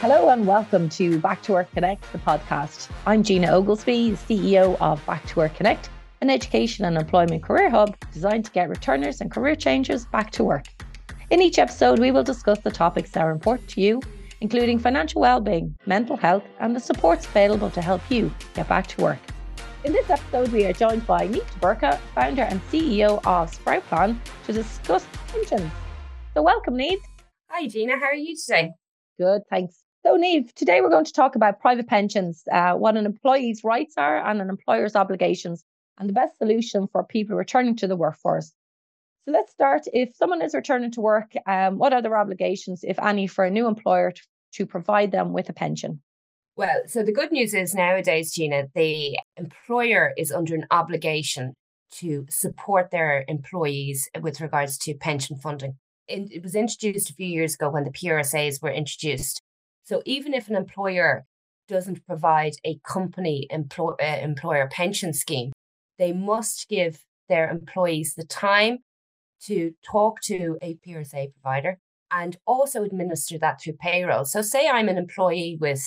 Hello and welcome to Back to Work Connect, the podcast. I'm Gina Oglesby, CEO of Back to Work Connect, an education and employment career hub designed to get returners and career changers back to work. In each episode, we will discuss the topics that are important to you, including financial well-being, mental health, and the supports available to help you get back to work. In this episode, we are joined by Niamh Burka, founder and CEO of Sproutplan, to discuss pensions. So welcome, Niamh. Hi, Gina. How are you today? Good, thanks. So, Niamh, today we're going to talk about private pensions, uh, what an employee's rights are and an employer's obligations, and the best solution for people returning to the workforce. So, let's start. If someone is returning to work, um, what are their obligations, if any, for a new employer to, to provide them with a pension? Well, so the good news is nowadays, Gina, the employer is under an obligation to support their employees with regards to pension funding. It was introduced a few years ago when the PRSAs were introduced. So even if an employer doesn't provide a company employ, uh, employer pension scheme, they must give their employees the time to talk to a PRSA provider and also administer that through payroll. So, say I'm an employee with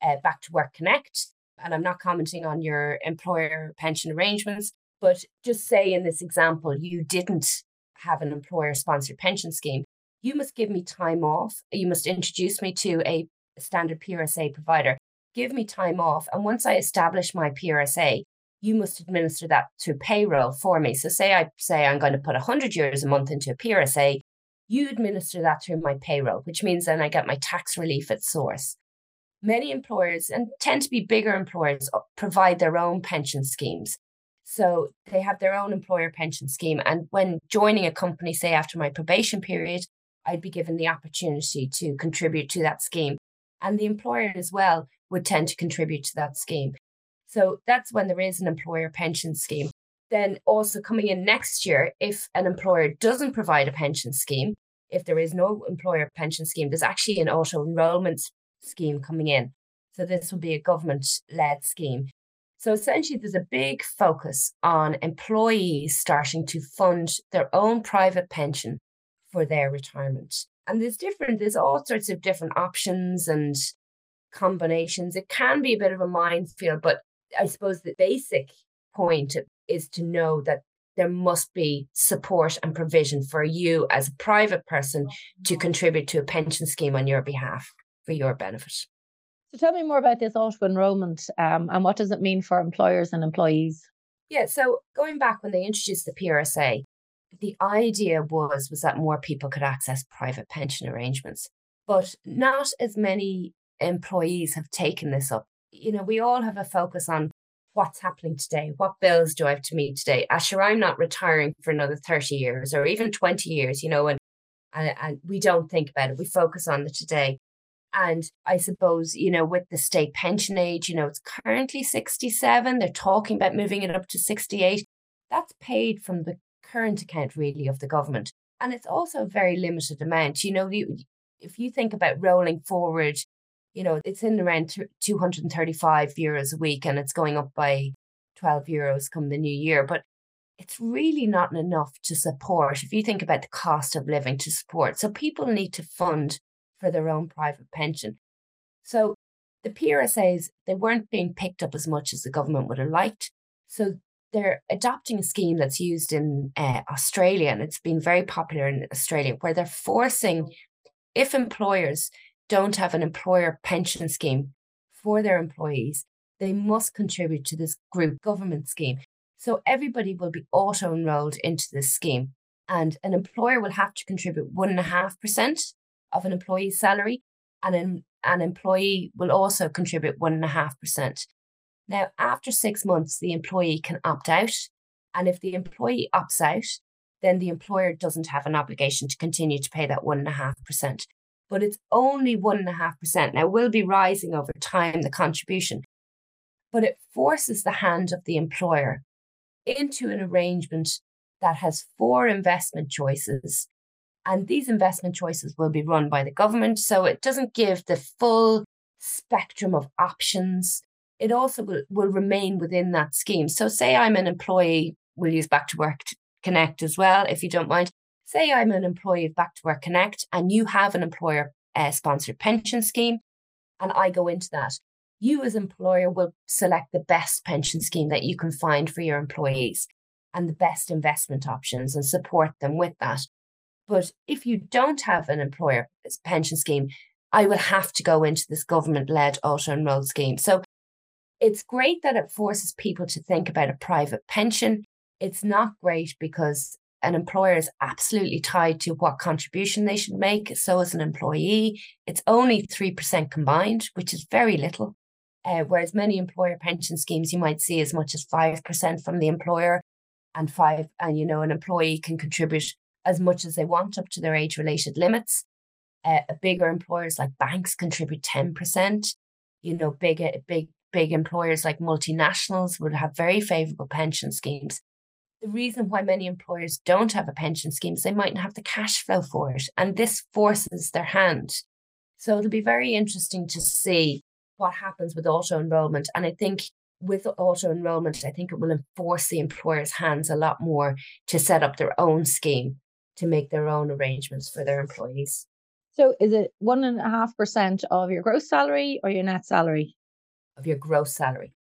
uh, Back to Work Connect, and I'm not commenting on your employer pension arrangements, but just say in this example, you didn't have an employer sponsored pension scheme. You must give me time off. You must introduce me to a standard PRSA provider. Give me time off. And once I establish my PRSA, you must administer that through payroll for me. So say I say I'm going to put 100 euros a month into a PRSA, you administer that through my payroll, which means then I get my tax relief at source. Many employers, and tend to be bigger employers, provide their own pension schemes. So they have their own employer pension scheme. And when joining a company, say after my probation period, I'd be given the opportunity to contribute to that scheme and the employer as well would tend to contribute to that scheme. So that's when there is an employer pension scheme. Then also coming in next year, if an employer doesn't provide a pension scheme, if there is no employer pension scheme, there's actually an auto enrollment scheme coming in. So this will be a government led scheme. So essentially, there's a big focus on employees starting to fund their own private pension for their retirement. And there's different, there's all sorts of different options and combinations. It can be a bit of a minefield, but I suppose the basic point is to know that there must be support and provision for you as a private person to contribute to a pension scheme on your behalf for your benefit. So tell me more about this auto enrollment um, and what does it mean for employers and employees? Yeah, so going back when they introduced the PRSA, the idea was was that more people could access private pension arrangements but not as many employees have taken this up you know we all have a focus on what's happening today what bills do i have to meet today asher i'm not retiring for another 30 years or even 20 years you know and and we don't think about it we focus on the today and I suppose, you know, with the state pension age, you know, it's currently 67. They're talking about moving it up to 68. That's paid from the current account really of the government. And it's also a very limited amount. You know, you, if you think about rolling forward, you know, it's in around 235 euros a week and it's going up by 12 euros come the new year. But it's really not enough to support if you think about the cost of living to support. So people need to fund for their own private pension. So the PRSAs, they weren't being picked up as much as the government would have liked. So they're adopting a scheme that's used in uh, Australia and it's been very popular in Australia where they're forcing if employers don't have an employer pension scheme for their employees they must contribute to this group government scheme. So everybody will be auto enrolled into this scheme and an employer will have to contribute 1.5% of an employee's salary and an, an employee will also contribute 1.5% now, after six months, the employee can opt out. And if the employee opts out, then the employer doesn't have an obligation to continue to pay that 1.5%. But it's only 1.5%. Now, will be rising over time, the contribution, but it forces the hand of the employer into an arrangement that has four investment choices. And these investment choices will be run by the government. So it doesn't give the full spectrum of options it also will, will remain within that scheme. So, say I'm an employee, we'll use Back to Work Connect as well, if you don't mind. Say I'm an employee of Back to Work Connect and you have an employer uh, sponsored pension scheme. and I go into that, you as employer will select the best pension scheme that you can find for your employees and the best investment options and support them with that. But if you don't have an employer pension scheme, I will have to go into this government led auto enrolled scheme. So it's great that it forces people to think about a private pension. It's not great because an employer is absolutely tied to what contribution they should make. So, as an employee, it's only 3% combined, which is very little. Uh, whereas many employer pension schemes, you might see as much as 5% from the employer and five, and you know, an employee can contribute as much as they want up to their age related limits. Uh, bigger employers like banks contribute 10%. You know, big, big, big employers like multinationals would have very favorable pension schemes the reason why many employers don't have a pension scheme is they mightn't have the cash flow for it. And this forces their hand. So it'll be very interesting to see what happens with auto enrollment. And I think with auto enrollment, I think it will enforce the employer's hands a lot more to set up their own scheme to make their own arrangements for their employees. So is it one and a half percent of your gross salary or your net salary? Of your gross salary.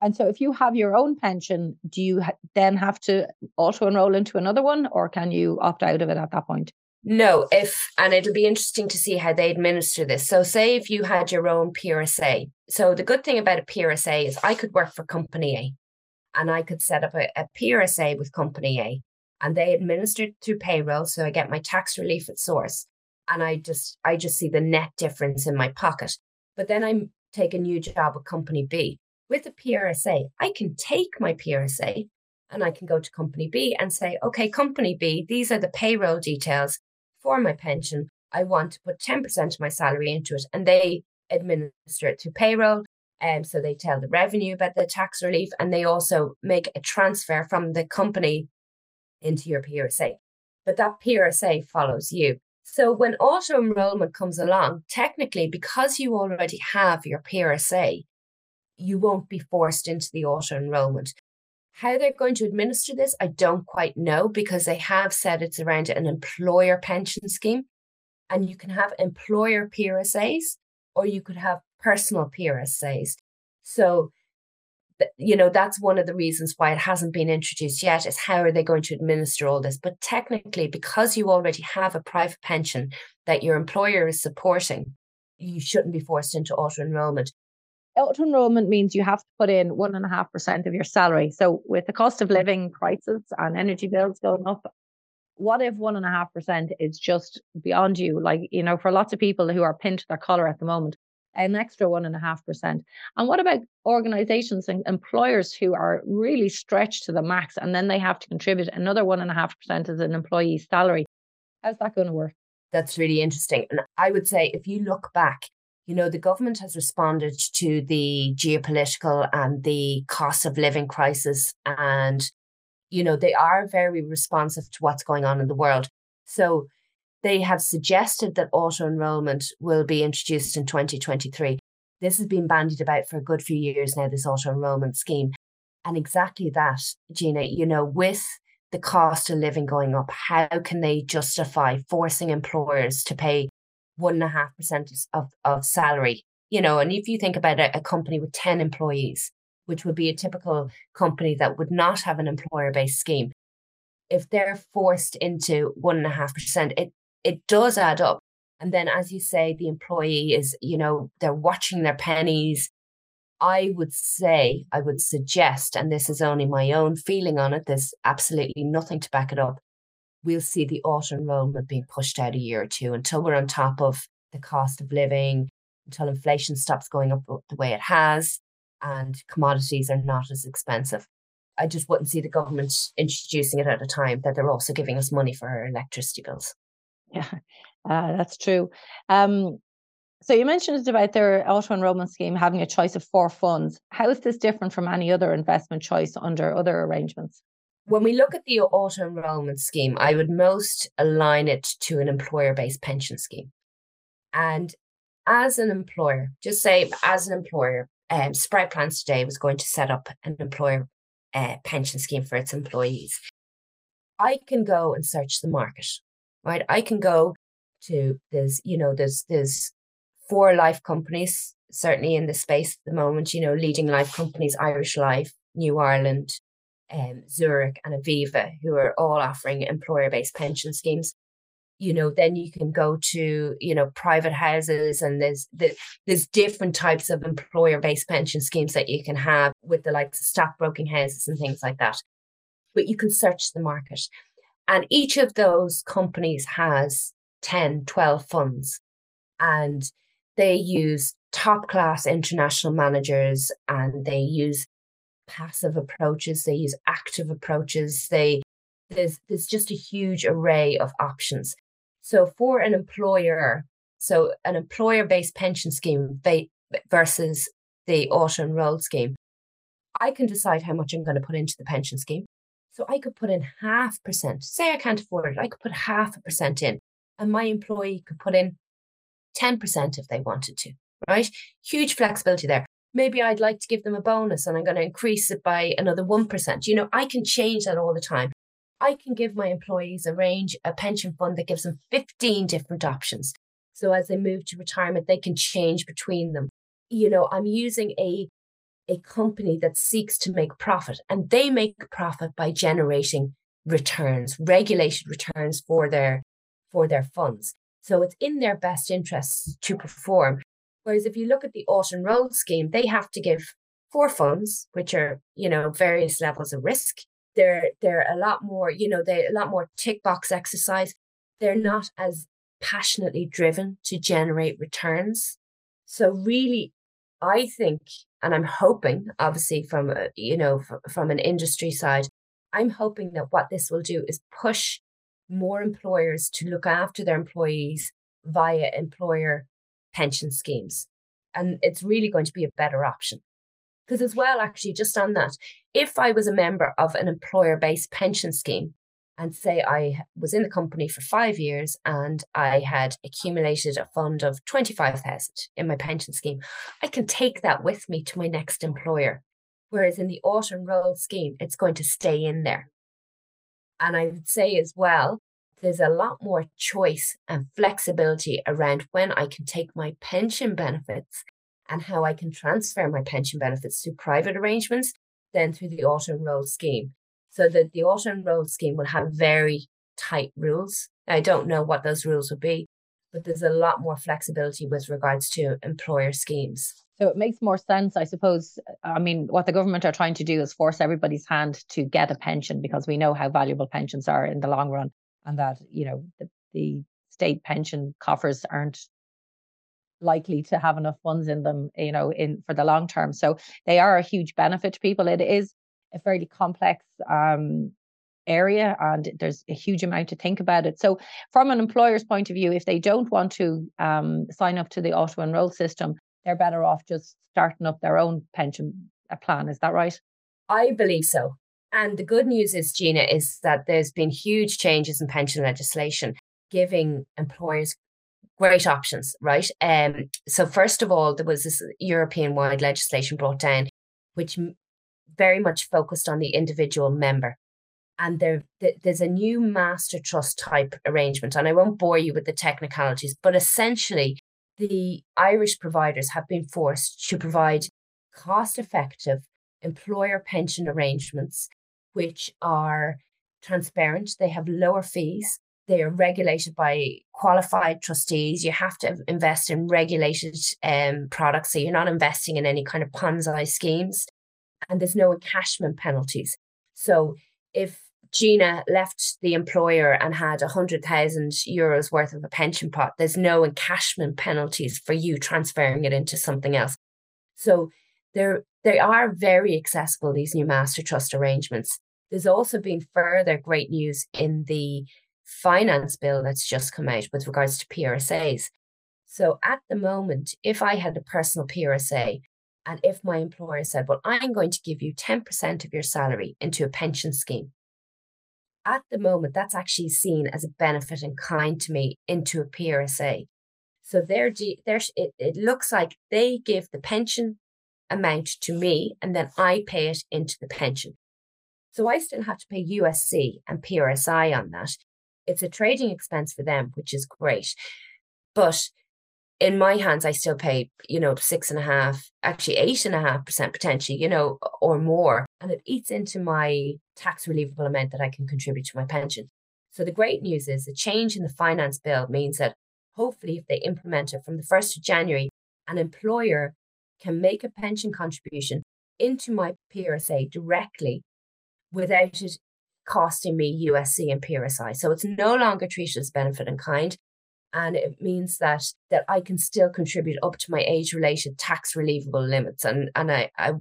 And so, if you have your own pension, do you then have to auto enroll into another one, or can you opt out of it at that point? No, if and it'll be interesting to see how they administer this. So, say if you had your own PRSA. So, the good thing about a PRSA is I could work for Company A, and I could set up a, a PRSA with Company A, and they administer it through payroll. So, I get my tax relief at source, and I just I just see the net difference in my pocket. But then I take a new job with Company B, with a PRSA, I can take my PRSA and I can go to company B and say, okay, company B, these are the payroll details for my pension. I want to put 10% of my salary into it. And they administer it to payroll. And um, so they tell the revenue about the tax relief and they also make a transfer from the company into your PRSA. But that PRSA follows you. So when auto enrollment comes along, technically, because you already have your PRSA, you won't be forced into the auto enrollment. How they're going to administer this, I don't quite know because they have said it's around an employer pension scheme. And you can have employer PRSAs or you could have personal PRSAs. So, you know, that's one of the reasons why it hasn't been introduced yet is how are they going to administer all this? But technically, because you already have a private pension that your employer is supporting, you shouldn't be forced into auto enrollment auto enrollment means you have to put in one and a half percent of your salary. So with the cost of living crisis and energy bills going up, what if one and a half percent is just beyond you? Like, you know, for lots of people who are pinned to their collar at the moment, an extra one and a half percent. And what about organizations and employers who are really stretched to the max and then they have to contribute another one and a half percent as an employee's salary? How's that going to work? That's really interesting. And I would say if you look back you know, the government has responded to the geopolitical and the cost of living crisis. And, you know, they are very responsive to what's going on in the world. So they have suggested that auto enrollment will be introduced in 2023. This has been bandied about for a good few years now, this auto enrollment scheme. And exactly that, Gina, you know, with the cost of living going up, how can they justify forcing employers to pay one and a half percent of, of salary. You know, and if you think about a, a company with 10 employees, which would be a typical company that would not have an employer based scheme, if they're forced into one and a half percent, it it does add up. And then as you say, the employee is, you know, they're watching their pennies. I would say, I would suggest, and this is only my own feeling on it, there's absolutely nothing to back it up, we'll see the auto enrollment being pushed out a year or two until we're on top of the cost of living, until inflation stops going up the way it has, and commodities are not as expensive. I just wouldn't see the government introducing it at a time that they're also giving us money for our electricity bills. Yeah, uh, that's true. Um, so you mentioned about their auto enrollment scheme having a choice of four funds. How is this different from any other investment choice under other arrangements? When we look at the auto enrollment scheme, I would most align it to an employer based pension scheme. And as an employer, just say as an employer, um, Sprout Plans today was going to set up an employer uh, pension scheme for its employees. I can go and search the market, right? I can go to there's you know there's there's four life companies, certainly in the space at the moment, you know, leading life companies, Irish Life, New Ireland, um, Zurich, and Aviva, who are all offering employer based pension schemes. You know, then you can go to, you know, private houses and there's the, there's different types of employer based pension schemes that you can have with the likes of stockbroking houses and things like that. But you can search the market. And each of those companies has 10, 12 funds. And they use top class international managers and they use passive approaches, they use active approaches. They there's there's just a huge array of options. So for an employer, so an employer-based pension scheme versus the auto-enrolled scheme, I can decide how much I'm going to put into the pension scheme. So I could put in half percent. Say I can't afford it, I could put half a percent in, and my employee could put in 10% if they wanted to, right? Huge flexibility there. Maybe I'd like to give them a bonus and I'm going to increase it by another 1%. You know, I can change that all the time. I can give my employees a range, a pension fund that gives them 15 different options. So as they move to retirement, they can change between them. You know, I'm using a a company that seeks to make profit and they make profit by generating returns, regulated returns for their for their funds. So it's in their best interests to perform. Whereas if you look at the auto-enrolled scheme, they have to give four funds, which are, you know, various levels of risk. They're they're a lot more, you know, they a lot more tick box exercise. They're not as passionately driven to generate returns. So really, I think and I'm hoping, obviously, from a, you know from an industry side, I'm hoping that what this will do is push more employers to look after their employees via employer pension schemes, and it's really going to be a better option. Because as well, actually, just on that, if I was a member of an employer-based pension scheme, and say I was in the company for five years and I had accumulated a fund of 25,000 in my pension scheme, I can take that with me to my next employer. Whereas in the auto-enrolled scheme, it's going to stay in there. And I would say as well, there's a lot more choice and flexibility around when I can take my pension benefits and how I can transfer my pension benefits to private arrangements than through the auto-enrolled scheme. So that the auto-enrolled scheme will have very tight rules. I don't know what those rules will be, but there's a lot more flexibility with regards to employer schemes. So it makes more sense, I suppose. I mean, what the government are trying to do is force everybody's hand to get a pension because we know how valuable pensions are in the long run, and that you know the, the state pension coffers aren't likely to have enough funds in them, you know, in for the long term. So they are a huge benefit to people. It is a fairly complex um, area and there's a huge amount to think about it. So, from an employer's point of view, if they don't want to um, sign up to the auto enroll system, they're better off just starting up their own pension uh, plan. Is that right? I believe so. And the good news is, Gina, is that there's been huge changes in pension legislation giving employers great options, right? Um, so first of all, there was this European wide legislation brought down, which very much focused on the individual member. And there, there's a new master trust type arrangement. And I won't bore you with the technicalities, but essentially, the Irish providers have been forced to provide cost effective employer pension arrangements, which are transparent, they have lower fees, they are regulated by qualified trustees. You have to invest in regulated um, products. So you're not investing in any kind of Ponzi schemes and there's no encashment penalties. So if Gina left the employer and had 100,000 euros worth of a pension pot, there's no encashment penalties for you transferring it into something else. So they're, they are very accessible, these new master trust arrangements. There's also been further great news in the finance bill that's just come out with regards to PRSAs. So at the moment, if I had a personal PRSA, and if my employer said, Well, I'm going to give you 10% of your salary into a pension scheme, at the moment, that's actually seen as a benefit in kind to me into a PRSA. So they're, they're, it, it looks like they give the pension amount to me and then I pay it into the pension. So I still have to pay USC and PRSI on that. It's a trading expense for them, which is great. But in my hands, I still pay, you know, six and a half, actually eight and a half percent potentially, you know, or more. And it eats into my tax relievable amount that I can contribute to my pension. So the great news is the change in the finance bill means that hopefully if they implement it from the 1st of January, an employer can make a pension contribution into my PRSA directly without it costing me USC and PRSI. So it's no longer treated as benefit in kind and it means that that I can still contribute up to my age related tax relievable limits and and I, I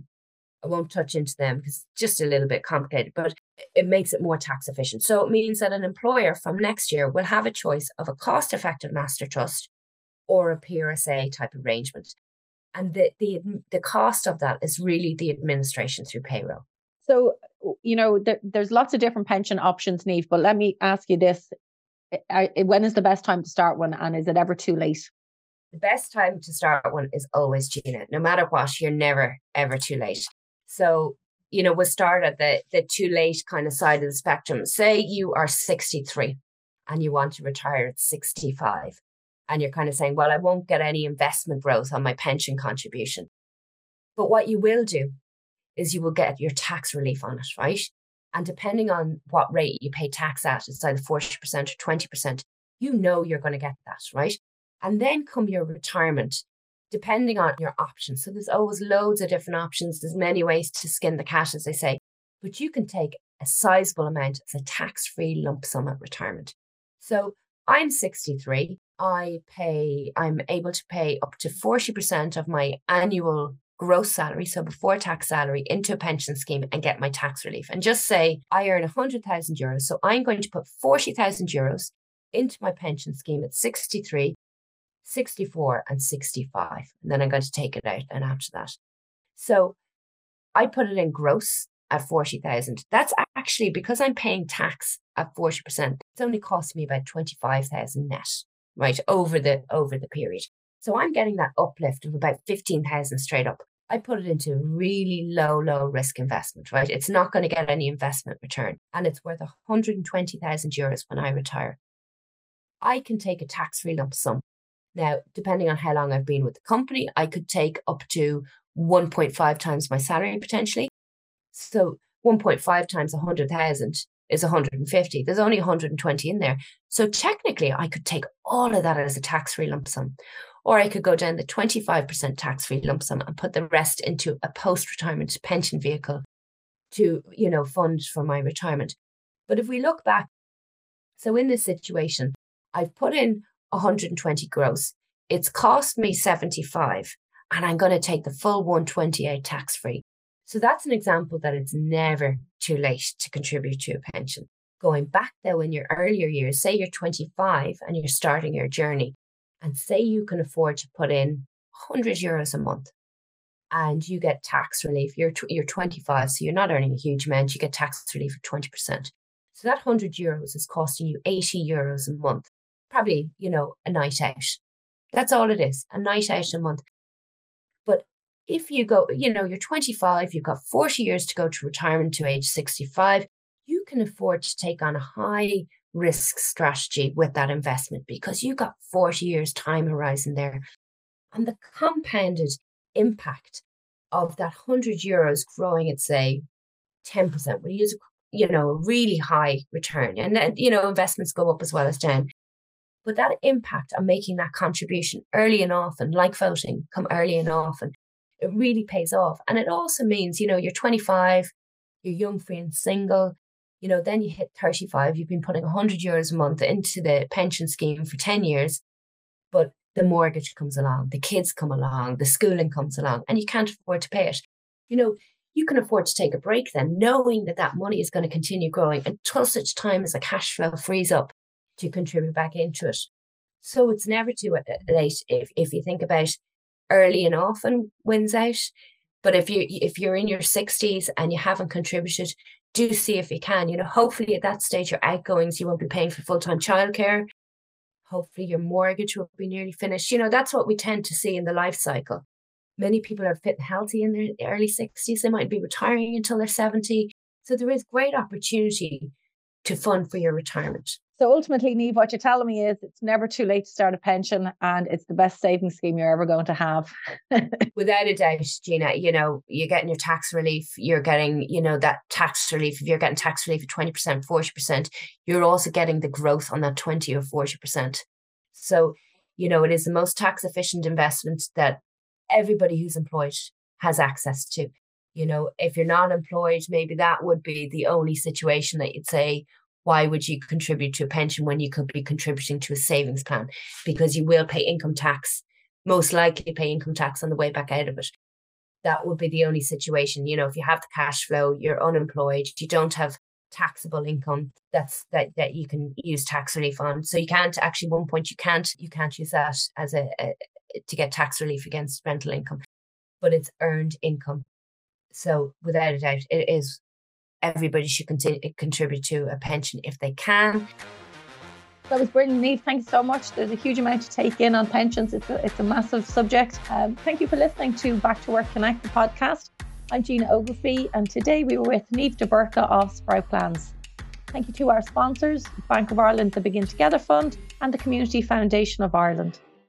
I won't touch into them because it's just a little bit complicated, but it makes it more tax efficient. So it means that an employer from next year will have a choice of a cost effective master trust or a PRSA type arrangement. And the, the the cost of that is really the administration through payroll. So, you know, there, there's lots of different pension options, Niamh, but let me ask you this Eh, when is the best time to start one and is it ever too late the best time to start one is always Gina. No matter what, you're never ever too late. So, you know, we'll start at the the too late kind of side of the spectrum. Say you are 63 and you want to retire at 65. And you're kind of saying, well, I won't get any investment growth on my pension contribution. But what you will do is you will get your tax relief on it, right? And depending on what rate you pay tax at, it's either 40% or 20%, you know you're going to get that, right? And then come your retirement, depending on your options. So there's always loads of different options. There's many ways to skin the cat, as they say, but you can take a sizable amount as a tax free lump sum at retirement. So I'm 63. I pay, I'm able to pay up to 40% of my annual gross salary, so before tax salary, into a pension scheme and get my tax relief. And just say I earn 100,000 euros. So I'm going to put 40,000 euros into my pension scheme at 63, 64, and 65. And then I'm going to take it out and after that. So I put it in gross at 40,000. That's actually because I'm paying tax at 40%, it's only cost me about 25,000 net, right, over the over the period. So I'm getting that uplift of about 15,000 straight up. I put it into really low, low risk investment, right? It's not going to get any investment return and it's worth 120,000 euros when I retire. I can take a tax free lump sum. Now, depending on how long I've been with the company, I could take up to 1.5 times my salary potentially. So 1.5 times 100,000 is 150. There's only 120 in there. So technically, I could take all of that as a tax free lump sum. Or I could go down the 25% tax free lump sum and put the rest into a post retirement pension vehicle to, you know, fund for my retirement. But if we look back, so in this situation, I've put in 120 gross. It's cost me 75 and I'm going to take the full 128 tax free. So that's an example that it's never too late to contribute to a pension. Going back though in your earlier years, say you're 25 and you're starting your journey, and say you can afford to put in 100 euros a month and you get tax relief, you're, you're 25, so you're not earning a huge amount, you get tax relief of 20%. So that 100 euros is costing you 80 euros a month, probably, you know, a night out. That's all it is, a night out a month. But if you go, you know, you're 25, you've got 40 years to go to retirement to age 65, you can afford to take on a high risk strategy with that investment because you got 40 years time horizon there. And the compounded impact of that 100 euros growing at, say, 10%, we use, you know, a really high return. And then, you know, investments go up as well as down. But that impact on making that contribution early and often, like voting, come early and often, it really pays off. And it also means, you know, you're 25, you're young, free, and single, you know, then you hit 35, you've been putting 100 euros a month into the pension scheme for 10 years, but the mortgage comes along, the kids come along, the schooling comes along, and you can't afford to pay it. You know, you can afford to take a break then, knowing that that money is going to continue growing until such time as the cash flow frees up to contribute back into it. So it's never too late if, if you think about early and often wins out. But if you if you're in your 60s and you haven't contributed, do see if you can. You know, hopefully at that stage, your outgoings, you won't be paying for full time childcare. Hopefully, your mortgage will be nearly finished. You know, that's what we tend to see in the life cycle. Many people are fit and healthy in their early 60s. They might be retiring until they're 70. So there is great opportunity to fund for your retirement. So ultimately, Niamh, what you're telling me is it's never too late to start a pension and it's the best saving scheme you're ever going to have. Without a doubt, Gina, you know, you're getting your tax relief, you're getting, you know, that tax relief. If you're getting tax relief at 20%, 40%, you're also getting the growth on that 20 or 40%. So, you know, it is the most tax efficient investment that everybody who's employed has access to. You know, if you're not employed, maybe that would be the only situation that you'd say, why would you contribute to a pension when you could be contributing to a savings plan? Because you will pay income tax, most likely pay income tax on the way back out of it. That would be the only situation. You know, if you have the cash flow, you're unemployed, you don't have taxable income that's that that you can use tax relief on. So you can't actually one point you can't you can't use that as a, a to get tax relief against rental income, but it's earned income. So without a doubt, it is everybody should continue, contribute to a pension if they can. That was brilliant, Niamh. Thanks so much. There's a huge amount to take in on pensions. It's a, it's a massive subject. Um, thank you for listening to Back to Work Connect, the podcast. I'm Gina Oglesby, and today we were with Niamh DeBurka of Sprout Plans. Thank you to our sponsors, Bank of Ireland, the Begin Together Fund, and the Community Foundation of Ireland.